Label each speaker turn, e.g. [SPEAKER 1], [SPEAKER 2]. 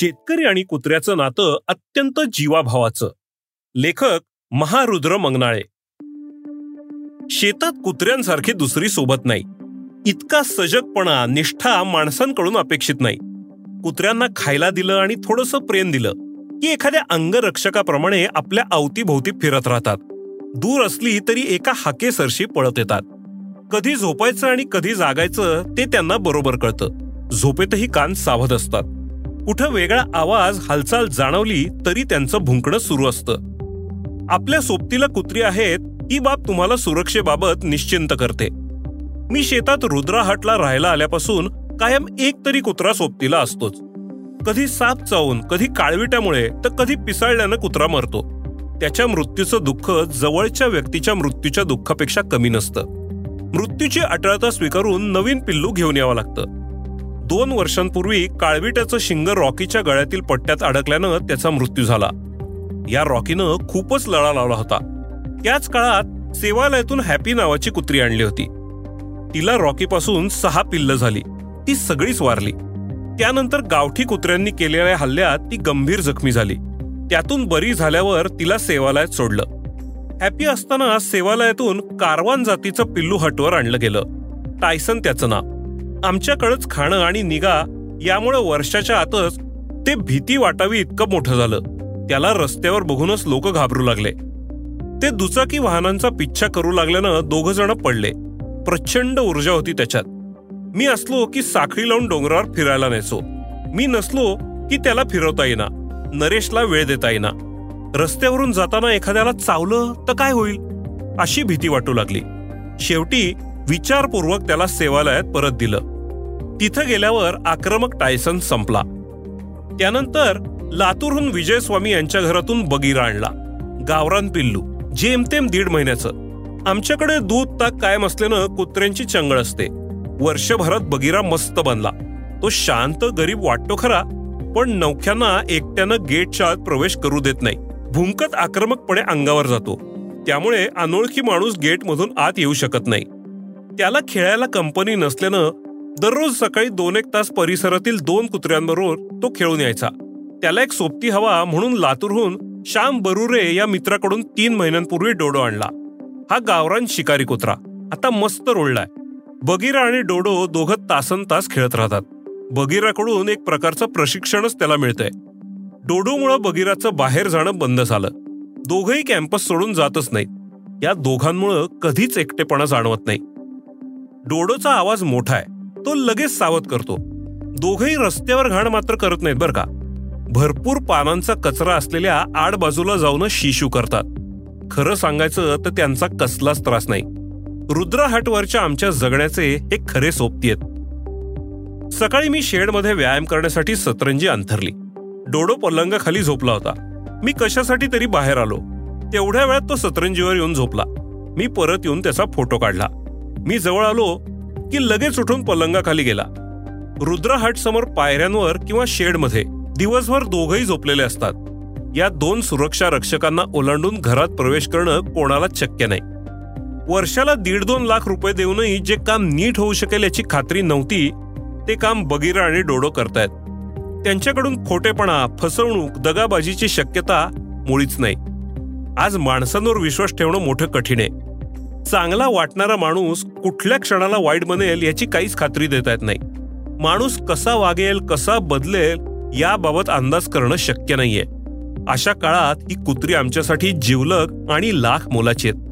[SPEAKER 1] शेतकरी आणि कुत्र्याचं नातं अत्यंत जीवाभावाचं. लेखक महारुद्र मंगनाळे. शेतात कुत्र्यांसारखी दुसरी सोबत नाही. इतका सजगपणा निष्ठा माणसांकडून अपेक्षित नाही. कुत्र्यांना खायला दिलं आणि थोडस प्रेम दिलं की एखाद्या अंगरक्षकाप्रमाणे आपल्या अवतीभोवती फिरत राहतात. दूर असली तरी एका हाकेसरशी पळत येतात. कधी झोपायचं आणि कधी जागायचं ते त्यांना बरोबर कळतं. झोपेतही कान सावध असतात. कुठं वेगळा आवाज हालचाल जाणवली तरी त्यांचं भुंकणं सुरू असतं. आपल्या सोबतीला कुत्री आहेत ही बाब तुम्हाला सुरक्षेबाबत निश्चिंत करते. मी शेतात रुद्राहाटला राहायला आल्यापासून कायम एक तरी कुत्रा सोबतीला असतोच. कधी साप चावून कधी काळविट्यामुळे तर कधी पिसाळल्यानं कुत्रा मरतो. त्याच्या मृत्यूचं दुःख जवळच्या व्यक्तीच्या मृत्यूच्या दुःखापेक्षा कमी नसतं. मृत्यूची अटळता स्वीकारून नवीन पिल्लू घेऊन यावं लागतं. दोन वर्षांपूर्वी काळविट्याचं शिंग रॉकीच्या गळ्यातील पट्ट्यात अडकल्यानं त्याचा मृत्यू झाला. या रॉकीनं खूपच लळा लावला होता. त्याच काळात सेवालयातून हॅपी नावाची कुत्री आणली होती. तिला रॉकीपासून सहा पिल्ल झाली. ती सगळीच वारली. त्यानंतर गावठी कुत्र्यांनी केलेल्या हल्ल्यात ती गंभीर जखमी झाली. त्यातून बरी झाल्यावर तिला सेवालयात सोडलं. हॅपी असताना सेवालयातून कारवान जातीचं पिल्लू हटवर आणलं गेलं. टायसन त्याचं नाव. आमच्याकडंच खाणं आणि निगा यामुळे वर्षाच्या आतच ते भीती वाटावी इतकं मोठं झालं. त्याला रस्त्यावर बघूनच लोक घाबरू लागले. ते दुचाकी वाहनांचा पिच्छा करू लागल्यानं दोघ जण पडले. प्रचंड ऊर्जा होती त्याच्यात. मी असलो की साखळी लावून डोंगरावर फिरायला नेसो. मी नसलो की त्याला फिरवता येईना. नरेशला वेळ देता येईना. रस्त्यावरून जाताना एखाद्याला चावलं तर काय होईल? अशी भीती वाटू लागली. शेवटी विचारपूर्वक त्याला सेवालयात परत दिलं. तिथं गेल्यावर आक्रमक टायसन संपला. त्यानंतर लातूरहून विजय स्वामी यांच्या घरातून बगीरा आणला. गावरान पिल्लू जेमतेम दीड महिन्याचं. आमच्याकडे दूध ताक कायम असल्यानं कुत्र्यांची चंगळ असते. वर्षभरात बगीरा मस्त बनला. तो शांत गरीब वाटतो खरा पण नौख्यांना एकट्यानं गेटच्या आत प्रवेश करू देत नाही. भूमकत आक्रमकपणे अंगावर जातो. त्यामुळे अनोळखी माणूस गेटमधून आत येऊ शकत नाही. त्याला खेळायला कंपनी नसल्यानं दररोज सकाळी दोन एक तास परिसरातील दोन कुत्र्यांबरोबर तो खेळून यायचा. त्याला एक सोबती हवा म्हणून लातूरहून श्याम बरुरे या मित्राकडून तीन महिन्यांपूर्वी डोडो आणला. हा गावरान शिकारी कुत्रा. आता मस्त रोडलाय. बगीरा आणि डोडो दोघं तासन तास खेळत राहतात. बगीराकडून एक प्रकारचं प्रशिक्षणच त्याला मिळतंय. डोडोमुळं बगीराचं बाहेर जाणं बंद झालं. दोघंही कॅम्पस सोडून जातच नाहीत. या दोघांमुळं कधीच एकटेपणा जाणवत नाही. डोडोचा आवाज मोठा आहे. तो लगेच सावध करतो. दोघेही रस्त्यावर घाण मात्र करत नाहीत बरं का. भरपूर पानांचा कचरा असलेल्या आड बाजूला जाऊन शिशू करतात. खरं सांगायचं तर त्यांचा कसलाच त्रास नाही. रुद्राहाटवरच्या आमच्या जगण्याचे हे खरे सोबती आहेत. सकाळी मी शेडमध्ये व्यायाम करण्यासाठी सतरंजी अंथरली. डोडो पलंगाखाली झोपला होता. मी कशासाठी तरी बाहेर आलो. तेवढ्या वेळात तो सतरंजीवर येऊन झोपला. मी परत येऊन त्याचा फोटो काढला. मी जवळ आलो की लगेच उठून पलंगाखाली गेला. रुद्रहाट समोर पायऱ्यांवर किंवा शेडमध्ये दिवसभर दोघही झोपलेले असतात. या दोन सुरक्षा रक्षकांना ओलांडून घरात प्रवेश करणं कोणाला शक्य नाही. वर्षाला दीड दोन लाख रुपये देऊनही जे काम नीट होऊ शकेल याची खात्री नव्हती ते काम बगीरा आणि डोडो करतायत. त्यांच्याकडून खोटेपणा फसवणूक दगाबाजीची शक्यता मुळीच नाही. आज माणसांवर विश्वास ठेवणं मोठं कठीण आहे. चांगला वाटणारा माणूस कुठल्या क्षणाला वाईट बनेल याची काहीच खात्री देता येत नाही. माणूस कसा वागेल कसा बदलेल याबाबत अंदाज करणं शक्य नाहीये. अशा काळात ही कुत्री आमच्यासाठी जिवलग आणि लाख मोलाची आहेत.